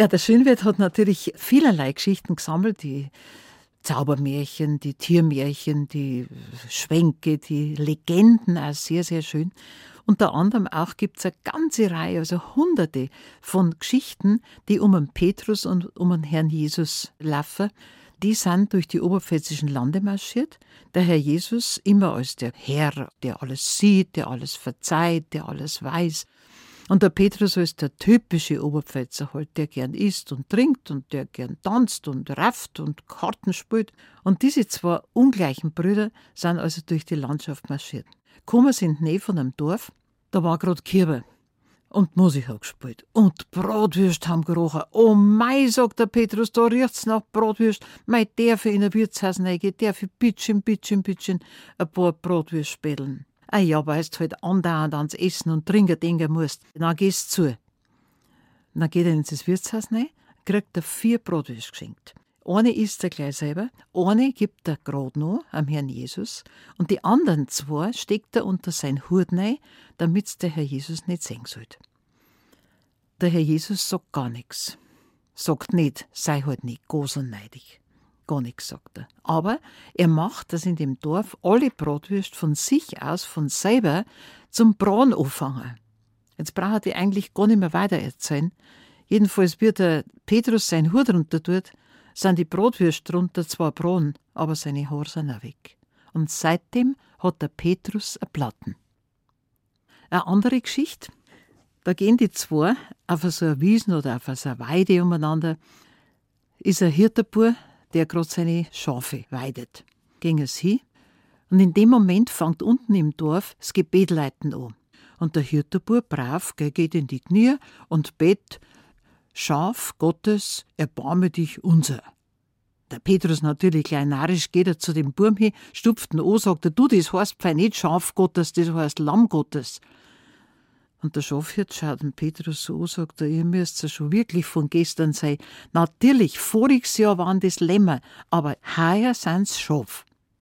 Ja, der Schönwert hat natürlich vielerlei Geschichten gesammelt, die Zaubermärchen, die Tiermärchen, die Schwänke, die Legenden, auch sehr, sehr schön. Unter anderem auch gibt es eine ganze Reihe, also hunderte von Geschichten, die um den Petrus und um den Herrn Jesus laufen. Die sind durch die oberpfälzischen Lande marschiert. Der Herr Jesus immer als der Herr, der alles sieht, der alles verzeiht, der alles weiß. Und der Petrus als der typische Oberpfälzer halt, der gern isst und trinkt und der gern tanzt und rafft und Karten spielt. Und diese zwei ungleichen Brüder sind also durch die Landschaft marschiert. Kommen sie in die Nähe von einem Dorf, da war gerade Kirbe. Und Musik hat gespielt. Und Bratwürst haben gerochen. Oh mei, sagt der Petrus, da riecht's nach Bratwürst. Mei, darf ich in ein Wirtshaus reingehen, darf ich bitteschön, bitteschön, bitteschön ein paar Bratwürst spädeln ah ja, weil du halt andauernd ans Essen und Trinken denken musst, dann gehst du zu. Dann geht er ins Wirtshaus rein, kriegt er vier Brotwürste geschenkt. Eine isst er gleich selber, eine gibt er gerade noch am Herrn Jesus und die anderen zwei steckt er unter sein Hut rein, damit der Herr Jesus nicht sehen soll. Der Herr Jesus sagt gar nichts. Sagt nicht, sei halt nicht goselneidig gar nichts, sagt er. Aber er macht, dass in dem Dorf alle Bratwürste von sich aus, von selber, zum Braun anfangen. Jetzt braucht er eigentlich gar nicht mehr weiter erzählen. Jedenfalls wird der Petrus sein Hut runter tut, sind die Bratwürste drunter zwar braun, aber seine Haare sind auch weg. Und seitdem hat der Petrus ein Platten. Eine andere Geschichte, da gehen die zwei auf so eine Wiesen oder auf so eine Weide umeinander, ist ein Hirtenbub, der gerade seine Schafe weidet. Ging es hin und in dem Moment fängt unten im Dorf das Gebetleiten an. Und der Hirtenbub brav geht in die Knie und bett, Schaf Gottes, erbarme dich unser. Der Petrus natürlich klein narrisch geht er zu dem Burm hin, stupft ihn an, sagt er, du, das heißt nicht Schaf Gottes, das heißt Lamm Gottes. Und der Schafhirt schaut den Petrus so an, sagt er, ihr müsst ja schon wirklich von gestern sein. Natürlich, voriges Jahr waren das Lämmer, aber heuer sind's Schaf.